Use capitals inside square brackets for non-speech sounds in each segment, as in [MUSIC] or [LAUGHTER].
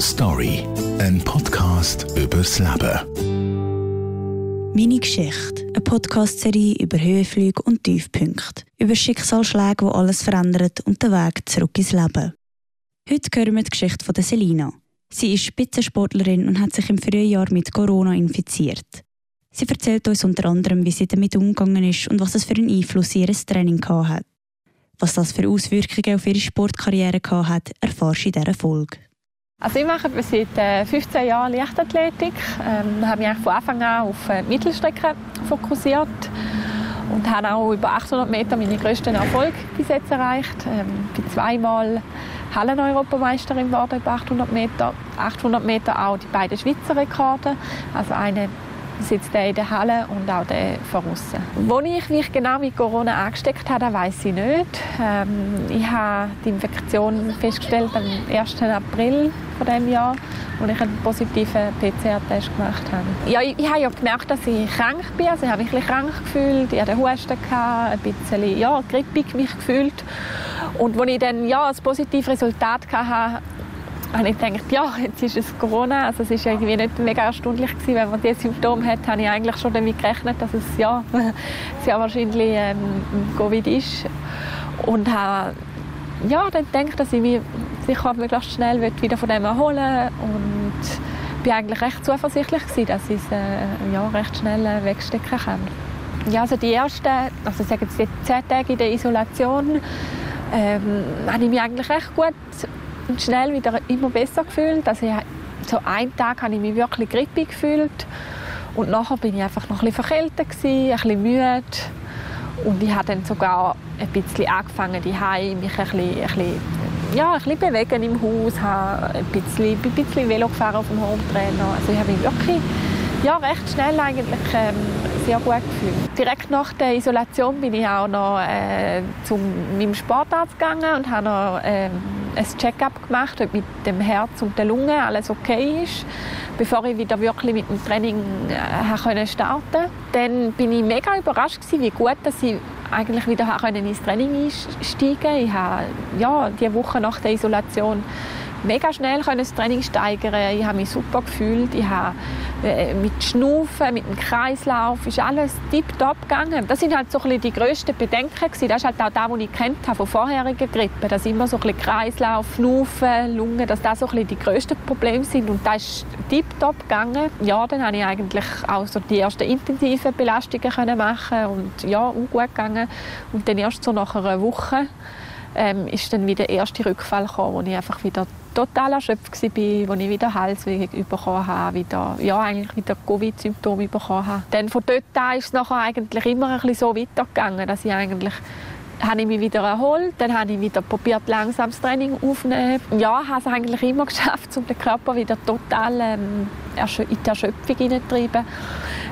Story, ein Podcast übers Leben. Meine Geschichte, eine Podcast-Serie über Höhenflüge und Tiefpunkte, über Schicksalsschläge, die alles verändern und den Weg zurück ins Leben. Heute hören wir die Geschichte von Selina. Sie ist Spitzensportlerin und hat sich im Frühjahr mit Corona infiziert. Sie erzählt uns unter anderem, wie sie damit umgegangen ist und was es für einen Einfluss ihr Training hat. Was das für Auswirkungen auf ihre Sportkarriere hat, erfährst du in dieser Folge. Also ich mache seit 15 äh, Jahren Leichtathletik. Ähm, habe mich von Anfang an auf äh, Mittelstrecke fokussiert und habe auch über 800 Meter meine grössten Erfolg bis jetzt erreicht. Ähm, bin zweimal Hallen-Europameisterin geworden über 800 Meter. 800 Meter auch die beiden Schweizer Rekorde. Also eine sitzt der in der Halle und auch der von außen. Wo ich mich genau mit Corona angesteckt habe, weiß ich nicht. Ähm, ich habe die Infektion festgestellt am 1. April von dem Jahr, als ich einen positiven PCR-Test gemacht habe. Ja, ich, ich, habe ja gemerkt, dass ich krank bin. Also ich habe mich ein bisschen krank gefühlt, ich hatte Husten, gehabt, ein bisschen ja, grippig mich gefühlt. Und als ich dann ja, ein positives Resultat hatte, habe ich gedacht, ja, jetzt ist es Corona. Also es ist irgendwie nicht mega erstaunlich gewesen, wenn man diese Symptome hat, habe ich eigentlich schon damit gerechnet, dass es ja [LAUGHS] sehr wahrscheinlich ähm, Covid ist. Und habe ja, dann gedacht, dass ich mich sicher möglichst schnell wieder von dem erholen und bin eigentlich recht zuversichtlich gewesen, dass ich es äh, ja, recht schnell äh, wegstecken kann. Ja, also die ersten, also sagen Sie, zehn Tage in der Isolation, ähm, habe ich mich eigentlich recht gut und schnell wieder immer besser gefühlt. Also ich, so einen Tag habe ich mich wirklich grippig gefühlt und nachher bin ich einfach noch ein bisschen verkältet gewesen, ein bisschen müde und ich habe dann sogar ein bisschen angefangen, mich ein bisschen, ein bisschen, ja, ein bisschen bewegen im Haus, habe ein bisschen, ein bisschen Velo gefahren auf dem Hometrainer. Also ich habe mich wirklich ja, recht schnell eigentlich ähm, sehr gut gefühlt. Direkt nach der Isolation bin ich auch noch äh, zu meinem Sportarzt gegangen und habe noch äh, ein Check-up gemacht, ob mit dem Herz und der Lunge alles okay ist, bevor ich wieder wirklich mit dem Training äh, starten konnte. Dann bin ich mega überrascht gewesen, wie gut dass ich eigentlich wieder ins Training einsteigen konnte. Ich habe ja, die Woche nach der Isolation mega schnell das Training steigern. Ich habe mich super gefühlt. Ich habe äh, mit Schnaufen, mit dem Kreislauf, ist alles tiptop gegangen. Das sind halt so die grössten Bedenken. Das ist halt auch das, was ich kennt habe von vorherigen Grippen. Dass immer so ein Kreislauf, Schnaufen, Lungen, dass das so die grössten Probleme sind. Und das ist tiptop gegangen. Ja, dann habe ich eigentlich auch so die ersten intensiven Belastungen machen und ja, auch gut gegangen. Und dann erst so nach einer Woche ähm, ist dann wieder der erste Rückfall gekommen, wo ich einfach wieder total erschöpft war, wo ich wieder Halsweh bekommen habe, wieder, ja, eigentlich wieder Covid-Symptome bekommen habe. Dann von dort an ist es nachher eigentlich immer ein bisschen so weitergegangen, dass ich eigentlich habe ich mich wieder erholt, dann habe ich wieder probiert langsam das Training aufzunehmen. Ja, habe es eigentlich immer [LAUGHS] geschafft, um den Körper wieder total ähm, in die Erschöpfung hineinzutreiben,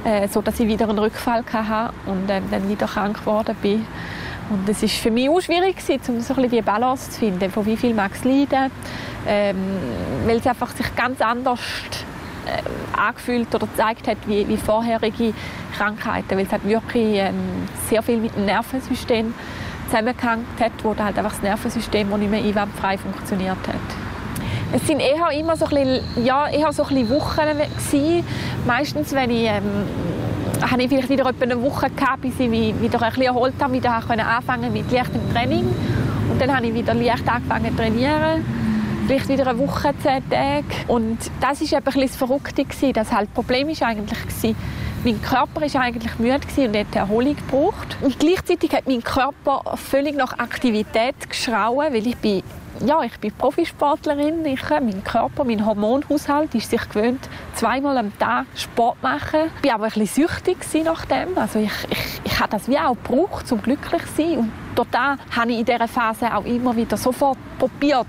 äh, so ich wieder einen Rückfall hatte und ähm, dann wieder krank geworden bin. Und es war für mich auch schwierig, um so ein die Balance zu finden, von wie viel mag es leiden, ähm, weil es einfach sich ganz anders äh, angefühlt oder gezeigt hat wie, wie vorherige Krankheiten, weil es hat wirklich ähm, sehr viel mit dem Nervensystem zusammengehängt hat, wo halt einfach das Nervensystem nicht mehr einwandfrei funktioniert hat. Es sind eher immer so ein bisschen, ja, eher so ein bisschen Wochen gewesen. Meistens, wenn ich ähm, habe ich vielleicht wieder etwa eine Woche gehabt, bis ich mich wieder ein bisschen erholt habe, wieder anfangen mit leichtem Training. Und dann habe ich wieder leicht angefangen zu trainieren. Vielleicht wieder eine Woche, zehn Tage. Und das war bisschen das Verrückte. Das halt, Problem war eigentlich, mein Körper war eigentlich müde und hat Erholung gebraucht. Und gleichzeitig hat mein Körper völlig nach Aktivität geschrauen, weil ich bin ja, ich bin Profisportlerin. Ich, mein Körper, mein Hormonhaushalt ist sich gewöhnt, zweimal am Tag Sport zu machen. Ich war aber ein bisschen süchtig nach dem. Also ich, ich, ich habe das wie auch gebraucht, um glücklich zu sein. Und total habe ich in dieser Phase auch immer wieder sofort probiert,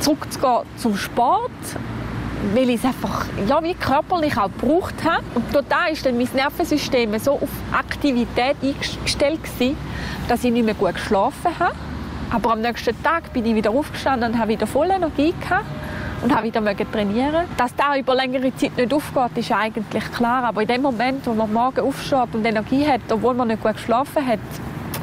zurückzugehen zum Sport weil ich es einfach ja, wie körperlich auch gebraucht habe. Und total ist dann mein Nervensystem so auf Aktivität eingestellt dass ich nicht mehr gut geschlafen habe aber am nächsten Tag bin ich wieder aufgestanden und habe wieder voll Energie gehabt und habe wieder trainieren. Dass das über längere Zeit nicht aufgeht, ist eigentlich klar. Aber in dem Moment, wo man morgen aufsteht und Energie hat, obwohl man nicht gut geschlafen hat,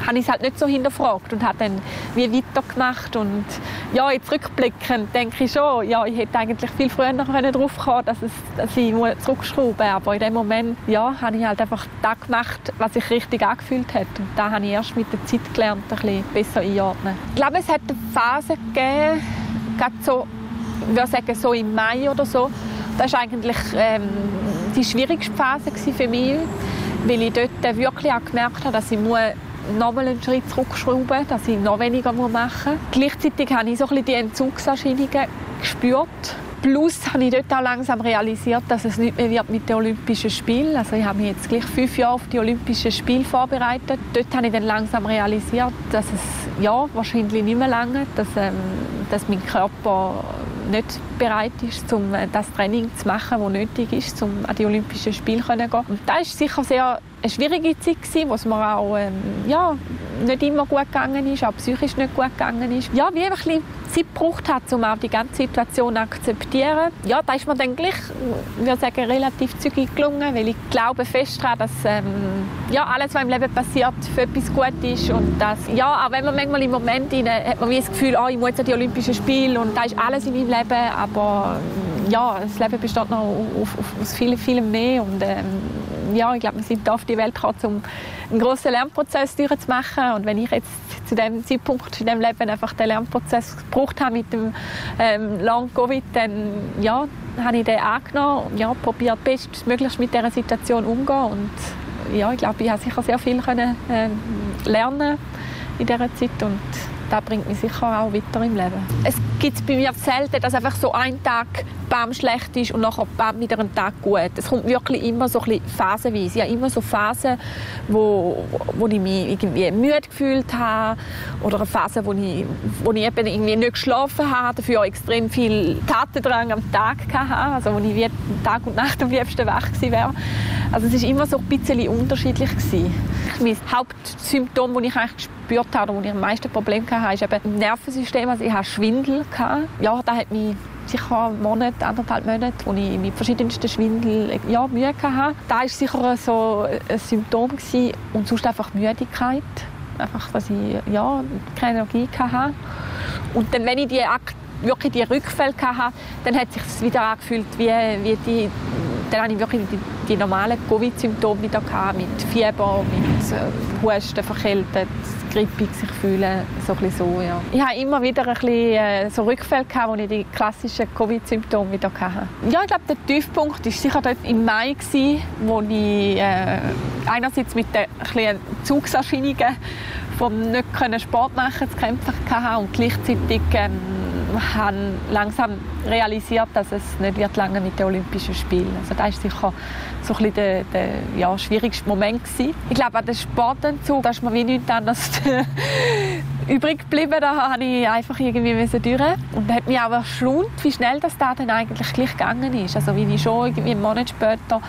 habe ich es halt nicht so hinterfragt und habe dann wie weitergemacht und ja, jetzt rückblickend denke ich schon, ja, ich hätte eigentlich viel früher drauf kommen dass, es, dass ich zurückschrauben muss. Aber in dem Moment, ja, habe ich halt einfach das gemacht, was sich richtig angefühlt hat. Und da habe ich erst mit der Zeit gelernt, ein bisschen besser einordnen. Ich glaube, es hat eine Phase gegeben, gerade so, ich würde sagen, so im Mai oder so. Das war eigentlich ähm, die schwierigste Phase für mich, weil ich dort wirklich auch gemerkt habe, dass ich muss nochmal einen Schritt zurückschrauben, dass ich noch weniger machen muss. Gleichzeitig habe ich so die Entzugserscheinungen gespürt. Plus habe ich dort auch langsam realisiert, dass es nicht mehr wird mit den Olympischen Spielen. Also ich habe mich jetzt gleich fünf Jahre auf die Olympischen Spiele vorbereitet. Dort habe ich dann langsam realisiert, dass es ja wahrscheinlich nicht mehr lange, dass, ähm, dass mein Körper nicht bereit ist, um äh, das Training zu machen, das nötig ist, um an die Olympischen Spiele zu gehen. Und das ist sicher sehr eine schwierige Zeit gewesen, wo es mir auch ähm, ja, nicht immer gut gegangen ist, auch psychisch nicht gut gegangen ist. Ja, wie ein bisschen Zeit gebraucht hat, um auch die ganze Situation zu akzeptieren. Ja, da ist mir dann gleich, würde sagen, relativ zügig gelungen, weil ich glaube fest daran, dass ähm, ja, alles, was im Leben passiert, für etwas gut ist und dass, ja, auch wenn man manchmal im Moment rein, hat man wie das Gefühl, oh, ich muss an die Olympischen Spiele und da ist alles in meinem Leben, aber ja, das Leben besteht noch auf, auf, aus viel, vielem mehr und ähm, ja, ich glaube, wir sind auf die Welt gekommen, um einen grossen Lernprozess durchzumachen. Und wenn ich jetzt zu dem Zeitpunkt in dem Leben einfach den Lernprozess gebraucht habe mit dem ähm, Long Covid, dann ja, habe ich den angenommen und ja, probiert bestmöglichst mit dieser Situation umzugehen. Und ja, ich glaube, ich habe sicher sehr viel können, äh, lernen in dieser Zeit und das bringt mich sicher auch weiter im Leben. Es gibt bei mir selten, dass einfach so ein Tag bam schlecht ist und nachher bam wieder ein Tag gut. Es kommt wirklich immer so ein phasenweise. Ich habe immer so Phasen, wo, wo ich mich irgendwie müde gefühlt habe oder eine Phase, wo ich, wo ich eben irgendwie nicht geschlafen habe, dafür extrem viel Tatendrang am Tag hatte, also wo ich Tag und Nacht am liebsten wach gewesen wäre. Also es war immer so ein bisschen unterschiedlich gewesen. Mein Hauptsymptom, das ich eigentlich gespürt habe, wo ich am meisten Probleme hatte, ist eben im Nervensystem. Also ich hatte Schwindel. Ja, das hat mich sicher einen Monat, anderthalb Monate, wo ich mit verschiedensten Schwindel ja, Mühe hatte. Das war sicher so ein Symptom. Gewesen. Und sonst einfach Müdigkeit. Einfach, dass ich ja, keine Energie hatte. Und dann, wenn ich die wirklich die Rückfälle hatte, dann hat es sich wieder angefühlt wie, wie die dann hatte ich wirklich die, die normalen Covid-Symptome wieder gehabt, mit Fieber, mit äh, Husten, verkältet, grippig sich fühlen, so ein so, ja. Ich habe immer wieder ein bisschen äh, so Rückfälle gehabt, wo ich die klassischen Covid-Symptome wieder hatte. Ja, ich glaube, der Tiefpunkt war sicher dort im Mai, gewesen, wo ich äh, einerseits mit den Zugserscheinungen vom nicht Sport machen zu kämpfen hatte und gleichzeitig ähm, habe langsam realisiert, dass es nicht wird lange mit den Olympischen Spielen. Also das ist sicher so ein der, der ja, schwierigste Moment gewesen. Ich glaube, an den Sportentzug, da ist mir wie nichts anderes [LAUGHS] übrig geblieben. Da habe ich einfach irgendwie durch. Und hat mich auch erstaunt, wie schnell das da dann eigentlich gleich gegangen ist. Also wie ich schon irgendwie einen Monat später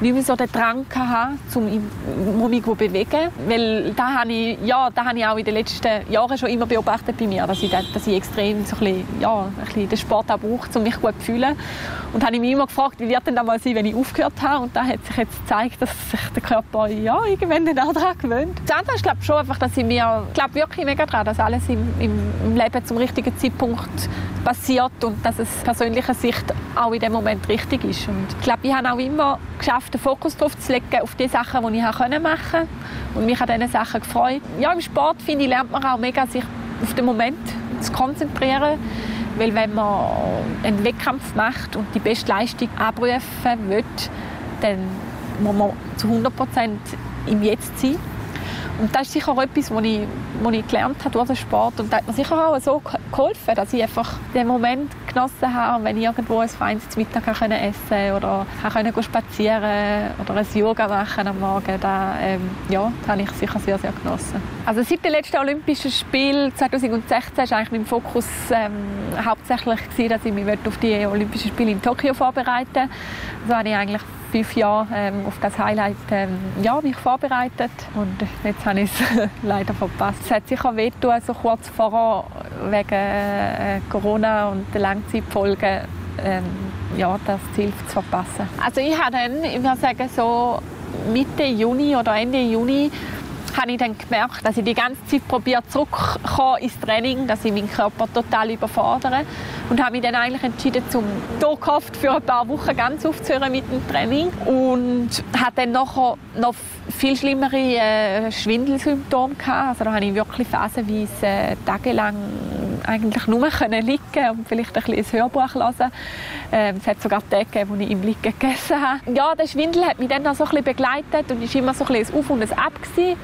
nicht mehr so den Drang hatte, um mich zu bewegen. Weil da habe ich, ja, da habe ich auch in den letzten Jahren schon immer beobachtet bei mir, dass ich, dass ich extrem so ein bisschen, ja, ein bisschen den Sport auch brauche, um mich gut zu fühlen. Und habe ich mich immer gefragt, wie wird denn das mal sein, wenn ich aufgehört habe. Und da hat sich jetzt gezeigt, dass sich der Körper ja, irgendwann daran gewöhnt. Das andere ist glaube schon einfach, dass ich mir glaube wirklich mega daran, dass alles im, im, Leben zum richtigen Zeitpunkt passiert und dass es persönlicher Sicht auch in dem Moment richtig ist. Und ich glaube, ich habe auch immer geschafft, den Fokus darauf zu legen, auf die Sachen, die ich machen konnte und mich an diesen Sachen gefreut. Ja, im Sport, finde ich, lernt man auch mega, sich auf den Moment zu konzentrieren. Weil wenn man einen Wettkampf macht und die beste Leistung abrufen will, dann muss man zu 100 Prozent im Jetzt sein. Und das ist sicher auch etwas, was ich, was ich gelernt habe durch den Sport. Und das hat mir sicher auch so geholfen, dass ich einfach den Moment genossen habe, wenn ich irgendwo ein feines Mittag essen konnte oder konnte spazieren oder ein Yoga machen am Morgen. Das, ähm, ja, das habe ich sicher sehr, sehr genossen. Also seit den letzten Olympischen Spielen 2016 war mein Fokus ähm, hauptsächlich, gewesen, dass ich mich auf die Olympischen Spiele in Tokio vorbereiten wollte. Also habe ich eigentlich fünf Jahre ähm, auf das Highlight ähm, ja, mich vorbereitet und jetzt habe ich es [LAUGHS] leider verpasst. Es hat sicher wehgetan, so kurz vorher wegen äh, Corona und der Langzeitfolgen ähm, ja, das Ziel zu verpassen. Also ich habe dann, ich würde sagen, so Mitte Juni oder Ende Juni habe ich dann gemerkt, dass ich die ganze Zeit probiert zurückzukommen ins Training, dass ich meinen Körper total überfordere und habe mich dann eigentlich entschieden, zum gehofft, für ein paar Wochen ganz aufzuhören mit dem Training und hatte dann nachher noch viel schlimmere äh, Schwindelsymptome gehabt. Also da habe ich wirklich phasenweise äh, tagelang eigentlich nur [LAUGHS] können liegen und vielleicht ein, bisschen ein Hörbuch hören. Ähm, es hat sogar Tage gegeben, wo ich im Liegen gegessen habe. Ja, der Schwindel hat mich dann auch so ein begleitet und ist immer so ein, ein Auf und ein Ab gewesen.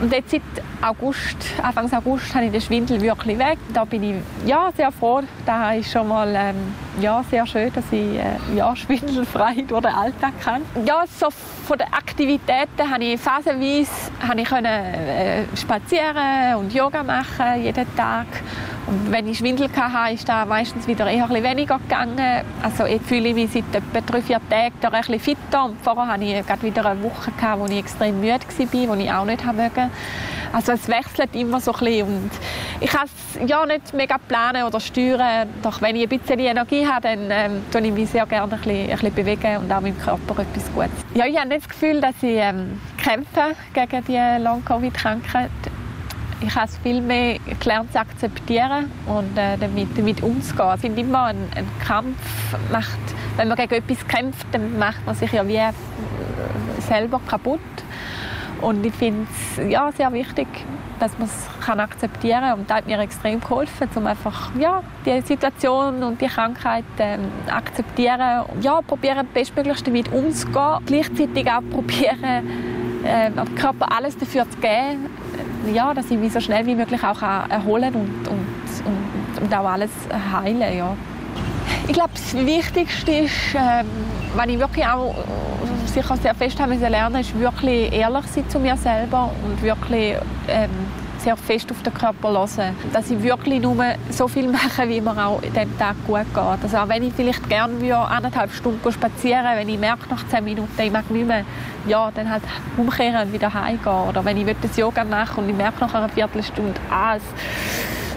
Und jetzt seit August, Anfang August, habe ich den Schwindel wirklich weg. Da bin ich ja, sehr froh. Da ist schon mal ähm, ja, sehr schön, dass ich äh, ja, [LAUGHS] schwindelfrei durch den Alltag kann. Ja, so von den Aktivitäten habe ich phasenweise habe ich können, äh, spazieren und Yoga machen jeden Tag. Und wenn ich Schwindel hatte, ist das meistens wieder eher ein weniger gegangen. Also jetzt fühle ich mich seit etwa drei, vier Tagen ein bisschen fitter. Und vorher hatte ich gerade wieder eine Woche, gehabt, wo ich extrem müde war, wo ich auch nicht mögen. Also es wechselt immer so ein bisschen. Und ich kann es ja nicht mega planen oder steuern. Doch wenn ich ein bisschen Energie habe, dann ähm, tue ich mich sehr gerne ein bisschen, ein bisschen bewegen und auch meinem Körper etwas Gutes. Ja, ich habe nicht das Gefühl, dass ich ähm, kämpfe gegen die Long-Covid-Krankheit ich habe es viel mehr gelernt zu akzeptieren und äh, damit, damit umzugehen. Ich finde immer, ein, ein, Kampf macht, wenn man gegen etwas kämpft, dann macht man sich ja wie äh, selber kaputt. Und ich finde es ja, sehr wichtig, dass man es akzeptieren kann. Und das hat mir extrem geholfen, um einfach ja, die Situation und die Krankheit ähm, akzeptieren. Ja, probieren bestmöglichst damit umzugehen. Gleichzeitig auch probieren, äh, dem Körper alles dafür zu geben, ja, dass ich mich so schnell wie möglich auch erholen und, und, und, und auch alles heilen. Ja. Ich glaube, das Wichtigste ist, ähm, was ich wirklich auch sicher sehr fest haben lernen ist wirklich ehrlich sein zu mir selber und wirklich ähm, sehr fest auf den Körper hören. Dass ich wirklich nur so viel [LAUGHS] mache, wie mir auch diesem Tag gut geht. Also auch wenn ich vielleicht gerne eineinhalb Stunden spazieren wenn ich merke nach zehn Minuten, ich mag nicht mehr, ja, dann halt umkehren und wieder heimgehen. Oder wenn ich das Yoga machen und ich merke nach einer Viertelstunde, ah, es,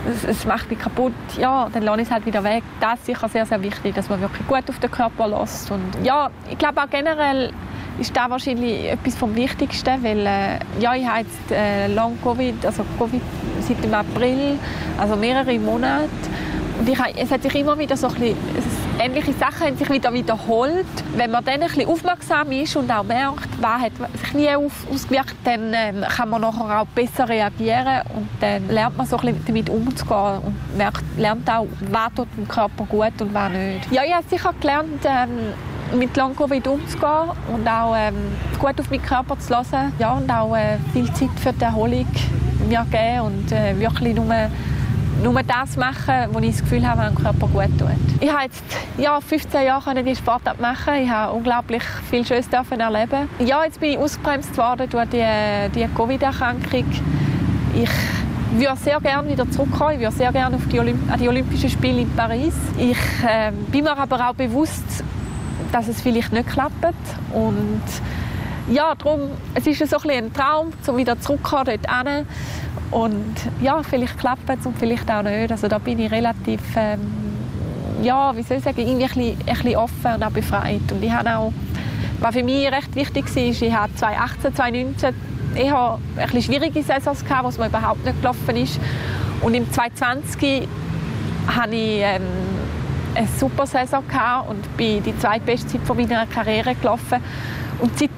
es, es, macht mich kaputt, ja, dann lasse ich es halt wieder weg. Das ist sicher sehr, sehr wichtig, dass man wirklich gut auf den Körper lässt. Und ja, ich glaube auch generell ist das wahrscheinlich etwas vom Wichtigsten, weil äh, ja, ich habe jetzt äh, Long Covid, also Covid seit dem April, also mehrere Monate. Und ich, es hat sich immer wieder so ein bisschen, ähnliche Sachen haben sich wieder wiederholt. Wenn man dann ein bisschen aufmerksam ist und auch merkt, was hat sich nie auf, ausgewirkt, dann ähm, kann man nachher auch besser reagieren und dann lernt man so ein bisschen damit umzugehen und merkt, lernt auch, was tut dem Körper gut und was nicht. Ja, ich habe sicher gelernt, ähm, mit Long-Covid umzugehen und auch ähm, gut auf meinen Körper zu hören. Ja, und auch äh, viel Zeit für die Erholung mir geben und äh, wirklich nur, nur das machen, wo ich das Gefühl habe, meinem Körper gut tut. Ich habe jetzt ja, 15 Jahre die Sportart machen. Ich habe unglaublich viel Schönes erleben. Ja, jetzt bin ich ausgebremst worden durch die, die Covid-Erkrankung. Ich würde sehr gerne wieder zurückkommen. Ich würde sehr gerne auf die, Olymp an die Olympischen Spiele in Paris. Ich äh, bin mir aber auch bewusst, dass es vielleicht nicht klappt. Und ja, darum, es ist so ein, ein Traum, um wieder zurückzukommen dort hin. Und ja, vielleicht klappt es und vielleicht auch nicht. Also da bin ich relativ, ähm, ja, wie soll ich sagen, irgendwie ein bisschen, ein bisschen offen und auch befreit. Und ich habe auch, was für mich recht wichtig war, ich habe 2018, 2019 eher ein bisschen schwierige Saisons gehabt, wo es mir überhaupt nicht gelaufen ist. Und im 2020 habe ich ähm, eine super Saison und bin die zweitbeste Zeit von meiner Karriere gelaufen. Und seit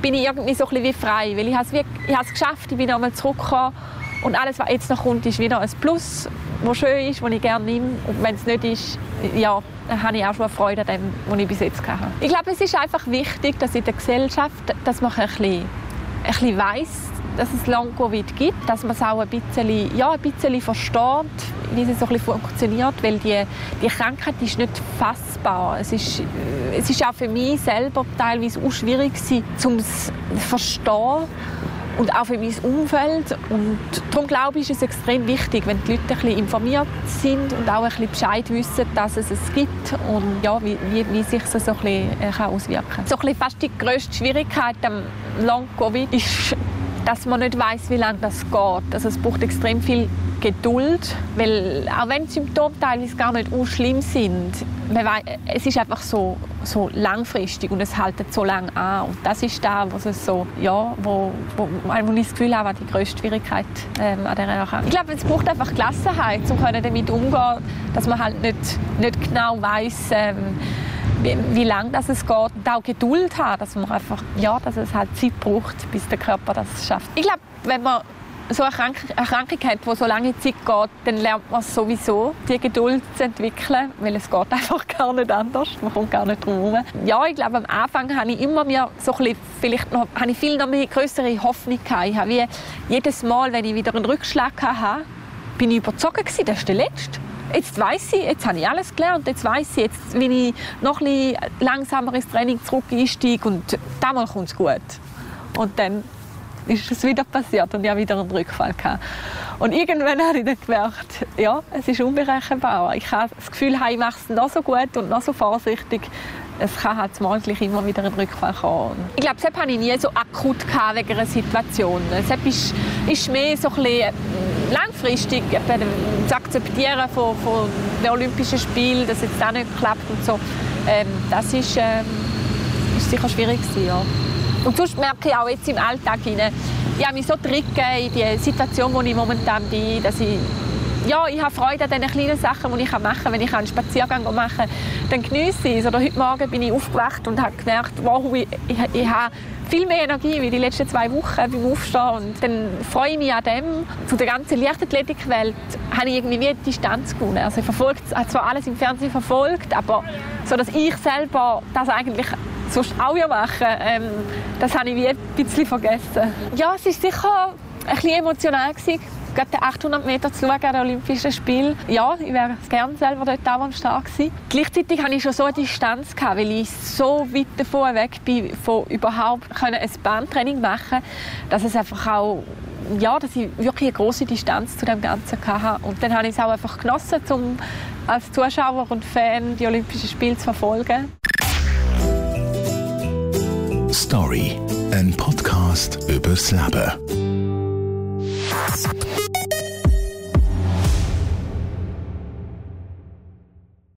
bin ich irgendwie so ein wie frei, weil ich habe es, es geschafft, ich bin einmal zurückgekommen und alles, was jetzt noch kommt, ist wieder ein Plus, das schön ist, das ich gerne nehme. Und wenn es nicht ist, ja, dann habe ich auch schon eine Freude an dem, was ich bis jetzt hatte. Ich glaube, es ist einfach wichtig, dass in der Gesellschaft, dass man ein bisschen, ein bisschen weiss, dass es Long-Covid gibt, dass man es auch ein bisschen, ja, ein bisschen versteht, wie es so ein funktioniert, weil die, die Krankheit ist nicht fassbar. Es ist, es ist auch für mich selber teilweise auch schwierig um es zu verstehen und auch für mein Umfeld. Und darum glaube ich, ist es extrem wichtig, wenn die Leute ein bisschen informiert sind und auch ein bisschen Bescheid wissen, dass es es gibt und ja, wie, wie, wie sich es so ein bisschen äh, auswirken kann. So ein bisschen fast die grösste Schwierigkeit am Long-Covid ist dass man nicht weiß, wie lange das geht. Also es braucht extrem viel Geduld, weil auch wenn die Symptome teilweise gar nicht so schlimm sind, weiß, es ist einfach so, so langfristig und es hält so lange an und das ist da, wo es so, ja, wo, wo, wo ich das Gefühl habe, die grösste Schwierigkeit ähm, an dieser Erkrankung. Ich glaube, es braucht einfach Gelassenheit, um damit umzugehen, dass man halt nicht, nicht genau weiß, ähm, wie, wie lange das es geht und auch Geduld haben, dass man einfach, ja, dass es halt Zeit braucht, bis der Körper das schafft. Ich glaube, wenn man so eine, Krank eine Krankheit hat, die so lange Zeit geht, dann lernt man sowieso, die Geduld zu entwickeln, weil es geht [LAUGHS] einfach gar nicht anders. Man kommt gar nicht drum herum. Ja, ich glaube, am Anfang habe ich immer mehr so ein bisschen, vielleicht noch, habe ich viel noch mehr größere Hoffnung gehabt. Ich habe wie jedes Mal, wenn ich wieder einen Rückschlag hatte, bin ich überzeugt gewesen, das ist der letzte jetzt weiß ich, jetzt habe ich alles gelernt, jetzt weiß ich, jetzt will ich noch ein langsamer ins Training zurück einsteige und damals kommt es gut. Und dann ist es wieder passiert und ich habe wieder einen Rückfall gehabt. Und irgendwann habe ich dann gemerkt, ja, es ist unberechenbar. Ich habe das Gefühl, ich mache es noch so gut und noch so vorsichtig. Es kann halt morgendlich immer wieder ein Rückfall kommen. Ich glaube, das habe ich nie so akut wegen einer Situation. Es ist, ist mehr so ein bisschen langfristig das Akzeptieren von, von den Olympischen Spielen, dass jetzt auch nicht klappt und so, ähm, das ist, ähm, ist sicher schwierig gewesen, ja. Und sonst merke ich auch jetzt im Alltag ich habe mich so tricken in die Situation, wo ich momentan bin, dass ich ja, ich habe Freude an diesen kleinen Sachen, die ich machen kann. Wenn ich einen Spaziergang machen kann, dann genieße ich es. Oder heute Morgen bin ich aufgewacht und habe gemerkt, wow, ich, ich, ich habe viel mehr Energie wie die letzten zwei Wochen beim Aufstehen. Und dann freue ich mich an dem. Zu der ganzen Leichtathletikwelt habe ich irgendwie wie Distanz gewonnen. Also ich verfolge zwar alles im Fernsehen verfolgt, aber so, dass ich selber das eigentlich sonst auch ja mache, ähm, das habe ich wie ein bisschen vergessen. Ja, es war sicher ein bisschen emotional gewesen gerade den 800 Meter zu schauen an den Olympischen Spielen. Ja, ich wäre gerne selber dort auch am Start gewesen. Gleichzeitig hatte ich schon so eine Distanz, gehabt, weil ich so weit davon weg bin, von überhaupt ein Bahntraining machen dass es einfach auch ja, dass ich wirklich eine große Distanz zu dem Ganzen hatte. Und dann habe ich es auch einfach genossen, um als Zuschauer und Fan die Olympischen Spiele zu verfolgen. Story, ein Podcast übers Leben.